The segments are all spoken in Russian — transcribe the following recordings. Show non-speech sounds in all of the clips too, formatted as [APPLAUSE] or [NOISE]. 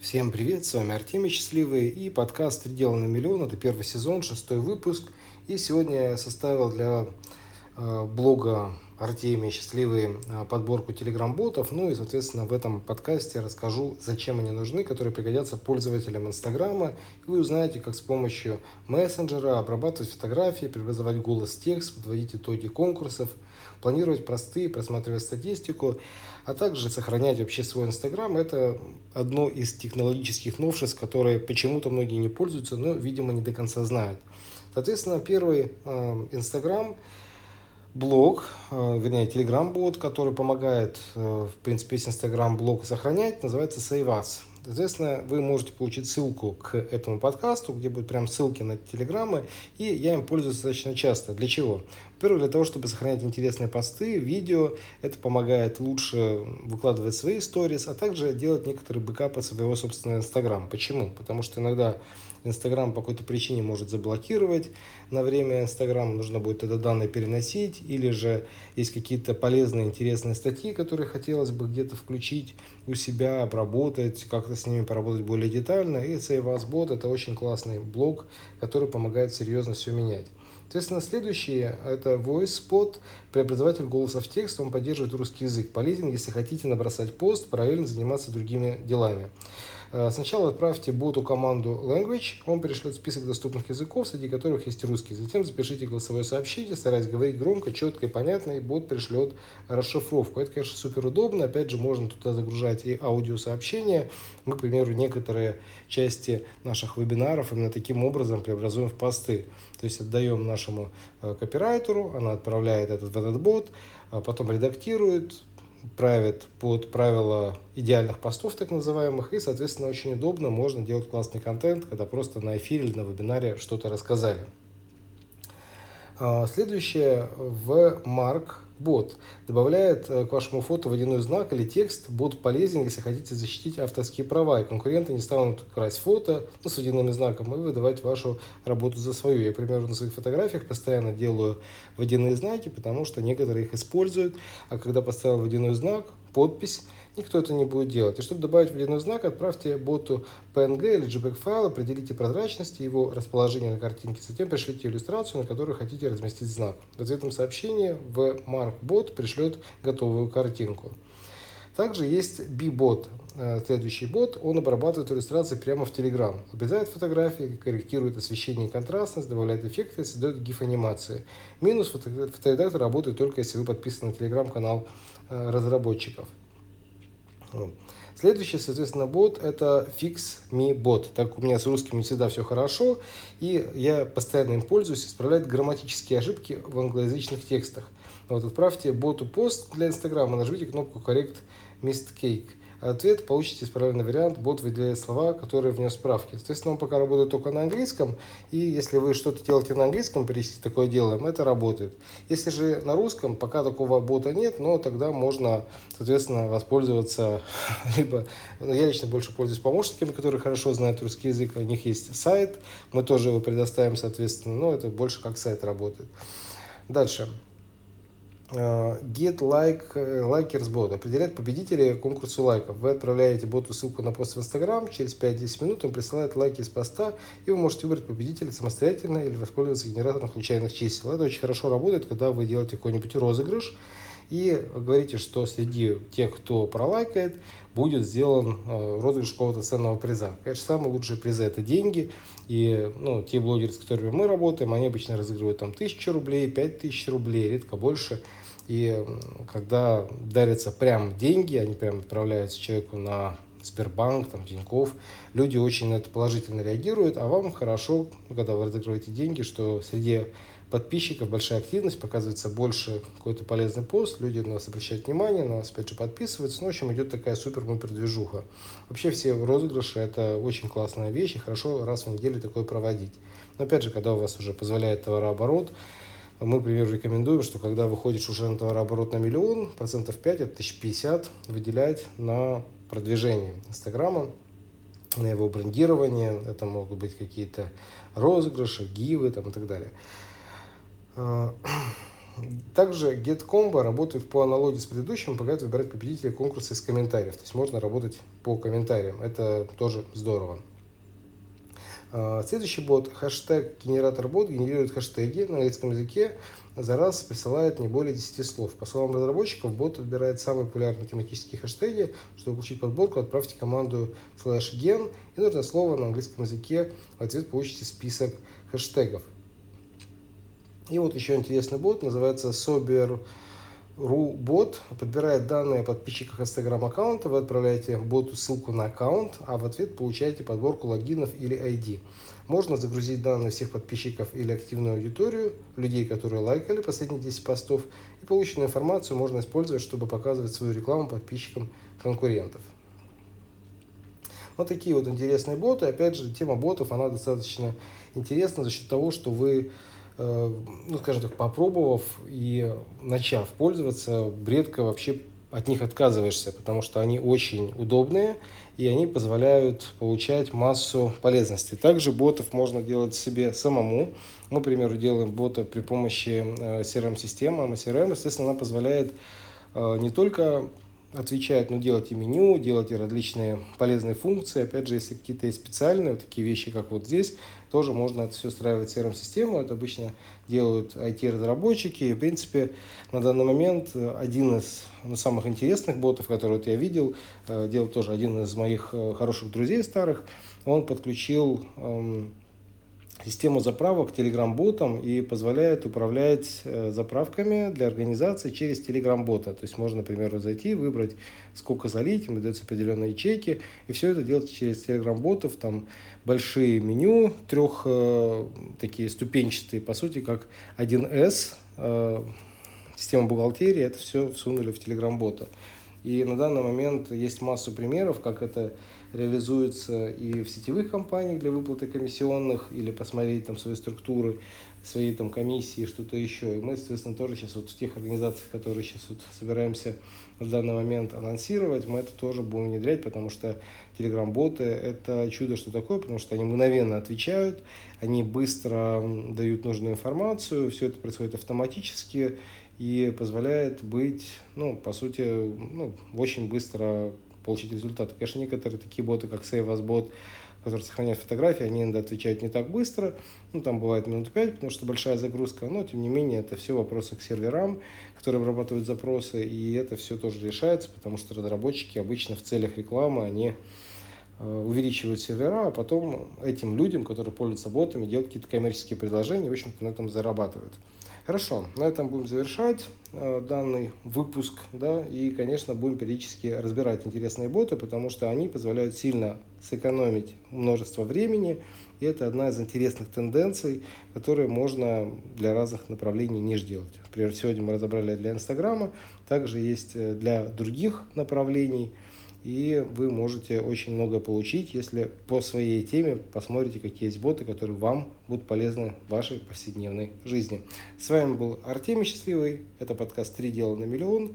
Всем привет, с вами Артемий Счастливый и подкаст «Три дела на миллион». Это первый сезон, шестой выпуск. И сегодня я составил для э, блога Артемий Счастливый э, подборку телеграм-ботов. Ну и, соответственно, в этом подкасте расскажу, зачем они нужны, которые пригодятся пользователям Инстаграма. И вы узнаете, как с помощью мессенджера обрабатывать фотографии, преобразовать голос текст, подводить итоги конкурсов, планировать простые, просматривать статистику а также сохранять вообще свой Инстаграм. Это одно из технологических новшеств, которые почему-то многие не пользуются, но, видимо, не до конца знают. Соответственно, первый э, Инстаграм, блог, э, вернее, Телеграм-бот, который помогает, э, в принципе, весь Инстаграм-блог сохранять, называется Save Us. Соответственно, вы можете получить ссылку к этому подкасту, где будут прям ссылки на телеграммы, и я им пользуюсь достаточно часто. Для чего? Во-первых, для того, чтобы сохранять интересные посты, видео. Это помогает лучше выкладывать свои сторис, а также делать некоторые бэкапы своего собственного Инстаграма. Почему? Потому что иногда Инстаграм по какой-то причине может заблокировать на время Инстаграма, нужно будет это данные переносить, или же есть какие-то полезные, интересные статьи, которые хотелось бы где-то включить у себя, обработать, как-то с ними поработать более детально. И Save это очень классный блог, который помогает серьезно все менять. Соответственно, следующее – это VoiceSpot, преобразователь голоса в текст, он поддерживает русский язык. Полезен, если хотите набросать пост, параллельно заниматься другими делами. Э, сначала отправьте боту команду language, он пришлет список доступных языков, среди которых есть русский. Затем запишите голосовое сообщение, стараясь говорить громко, четко и понятно, и бот пришлет расшифровку. Это, конечно, супер удобно. Опять же, можно туда загружать и аудиосообщения. Мы, к примеру, некоторые части наших вебинаров именно таким образом преобразуем в посты. То есть отдаем нашему э, копирайтеру, она отправляет этот в этот бот, а потом редактирует, правит под правила идеальных постов, так называемых, и, соответственно, очень удобно, можно делать классный контент, когда просто на эфире или на вебинаре что-то рассказали. А, следующее в Марк бот добавляет э, к вашему фото водяной знак или текст. Бот полезен, если хотите защитить авторские права, и конкуренты не станут красть фото ну, с водяным знаком и выдавать вашу работу за свою. Я, примерно на своих фотографиях постоянно делаю водяные знаки, потому что некоторые их используют, а когда поставил водяной знак, подпись, никто это не будет делать. И чтобы добавить водяной знак, отправьте боту PNG или JPEG файл, определите прозрачность его расположения на картинке, затем пришлите иллюстрацию, на которой хотите разместить знак. В ответном сообщении в MarkBot пришлет готовую картинку. Также есть B-бот, э, следующий бот, он обрабатывает иллюстрации прямо в Telegram. Обрезает фотографии, корректирует освещение и контрастность, добавляет эффекты создает гиф-анимации. Минус, фоторедактор работает только если вы подписаны на Telegram-канал э, разработчиков. Следующий, соответственно, бот – это Fix Me Bot. Так у меня с русским не всегда все хорошо, и я постоянно им пользуюсь, исправляет грамматические ошибки в англоязычных текстах. Вот отправьте боту пост для Инстаграма, нажмите кнопку Correct Missed Cake ответ получите исправленный вариант, бот выделяет слова, которые внес справки. Соответственно, он пока работает только на английском, и если вы что-то делаете на английском, перечислите такое делаем, это работает. Если же на русском, пока такого бота нет, но тогда можно, соответственно, воспользоваться, [LAUGHS] либо, ну, я лично больше пользуюсь помощниками, которые хорошо знают русский язык, у них есть сайт, мы тоже его предоставим, соответственно, но это больше как сайт работает. Дальше. Э, get like э, likers bot определяет победителей конкурсу лайков. Вы отправляете боту ссылку на пост в Instagram, через 5-10 минут он присылает лайки из поста, и вы можете выбрать победителя самостоятельно или воспользоваться генератором случайных чисел. Это очень хорошо работает, когда вы делаете какой-нибудь розыгрыш, и говорите, что среди тех, кто пролайкает, будет сделан э, розыгрыш какого-то ценного приза. Конечно, самые лучшие призы – это деньги. И ну, те блогеры, с которыми мы работаем, они обычно разыгрывают там тысячу рублей, пять тысяч рублей, редко больше – и когда дарятся прям деньги, они прям отправляются человеку на Сбербанк, там, Тинькофф, люди очень на это положительно реагируют, а вам хорошо, когда вы разыгрываете деньги, что среди подписчиков большая активность, показывается больше какой-то полезный пост, люди на вас обращают внимание, на вас опять же подписываются, ну, в общем, идет такая супер-мупер движуха. Вообще все розыгрыши – это очень классная вещь, и хорошо раз в неделю такое проводить. Но опять же, когда у вас уже позволяет товарооборот, мы, например, рекомендуем, что когда выходишь уже на товарооборот на миллион, процентов 5, это 1050, выделять на продвижение Инстаграма, на его брендирование. Это могут быть какие-то розыгрыши, гивы там, и так далее. А, [CLEARS THROAT] Также GetCombo работает по аналогии с предыдущим, помогает выбирать победителей конкурса из комментариев. То есть можно работать по комментариям. Это тоже здорово. А, следующий бот, хэштег генератор бот, генерирует хэштеги на английском языке, за раз присылает не более 10 слов. По словам разработчиков, бот отбирает самые популярные тематические хэштеги. Чтобы получить подборку, отправьте команду slash gen и нужное слово на английском языке. В ответ получите список хэштегов. И вот еще интересный бот, называется Sober Бот подбирает данные подписчиков Instagram аккаунта, вы отправляете боту ссылку на аккаунт, а в ответ получаете подборку логинов или ID. Можно загрузить данные всех подписчиков или активную аудиторию, людей, которые лайкали последние 10 постов, и полученную информацию можно использовать, чтобы показывать свою рекламу подписчикам конкурентов. Вот такие вот интересные боты. Опять же, тема ботов, она достаточно интересна за счет того, что вы ну, скажем так, попробовав и начав пользоваться, редко вообще от них отказываешься, потому что они очень удобные и они позволяют получать массу полезностей. Также ботов можно делать себе самому. Мы, к примеру, делаем бота при помощи CRM-системы. А CRM, естественно, она позволяет э, не только отвечать, но делать и меню, делать и различные полезные функции. Опять же, если какие-то есть специальные, вот такие вещи, как вот здесь, тоже можно это все устраивать в CRM-систему. Это обычно делают IT-разработчики. И, в принципе, на данный момент один из ну, самых интересных ботов, которые вот я видел, э, делал тоже один из моих э, хороших друзей старых, он подключил эм, систему заправок Telegram-ботом и позволяет управлять э, заправками для организации через Telegram-бота. То есть можно, например, зайти, выбрать, сколько залить, им дается определенные ячейки, и все это делать через Telegram-ботов, там большие меню, трех э, такие ступенчатые, по сути, как 1С, э, система бухгалтерии, это все всунули в Telegram-бота. И на данный момент есть массу примеров, как это реализуется и в сетевых компаниях для выплаты комиссионных, или посмотреть там свои структуры, свои там комиссии, что-то еще. И мы, соответственно, тоже сейчас вот в тех организациях, которые сейчас вот собираемся в данный момент анонсировать, мы это тоже будем внедрять, потому что телеграм-боты – это чудо, что такое, потому что они мгновенно отвечают, они быстро дают нужную информацию, все это происходит автоматически и позволяет быть, ну, по сути, ну, очень быстро получить результаты. Конечно, некоторые такие боты, как SaveUsBot, которые сохраняют фотографии, они иногда отвечают не так быстро, ну, там бывает минут 5, потому что большая загрузка, но, тем не менее, это все вопросы к серверам, которые обрабатывают запросы, и это все тоже решается, потому что разработчики обычно в целях рекламы, они э, увеличивают сервера, а потом этим людям, которые пользуются ботами, делают какие-то коммерческие предложения, в общем-то, на этом зарабатывают. Хорошо, на этом будем завершать э, данный выпуск, да, и, конечно, будем периодически разбирать интересные боты, потому что они позволяют сильно сэкономить множество времени, и это одна из интересных тенденций, которые можно для разных направлений не делать. Например, сегодня мы разобрали для Инстаграма, также есть э, для других направлений – и вы можете очень много получить, если по своей теме посмотрите, какие есть боты, которые вам будут полезны в вашей повседневной жизни. С вами был Артемий Счастливый, это подкаст «Три дела на миллион».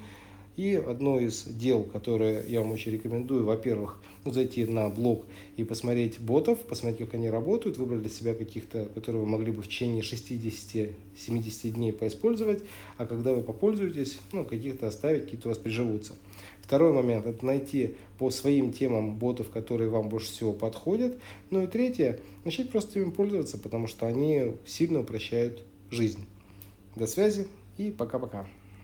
И одно из дел, которое я вам очень рекомендую, во-первых, зайти на блог и посмотреть ботов, посмотреть, как они работают, выбрать для себя каких-то, которые вы могли бы в течение 60-70 дней поиспользовать, а когда вы попользуетесь, ну, каких-то оставить, какие-то у вас приживутся. Второй момент – это найти по своим темам ботов, которые вам больше всего подходят. Ну и третье – начать просто им пользоваться, потому что они сильно упрощают жизнь. До связи и пока-пока.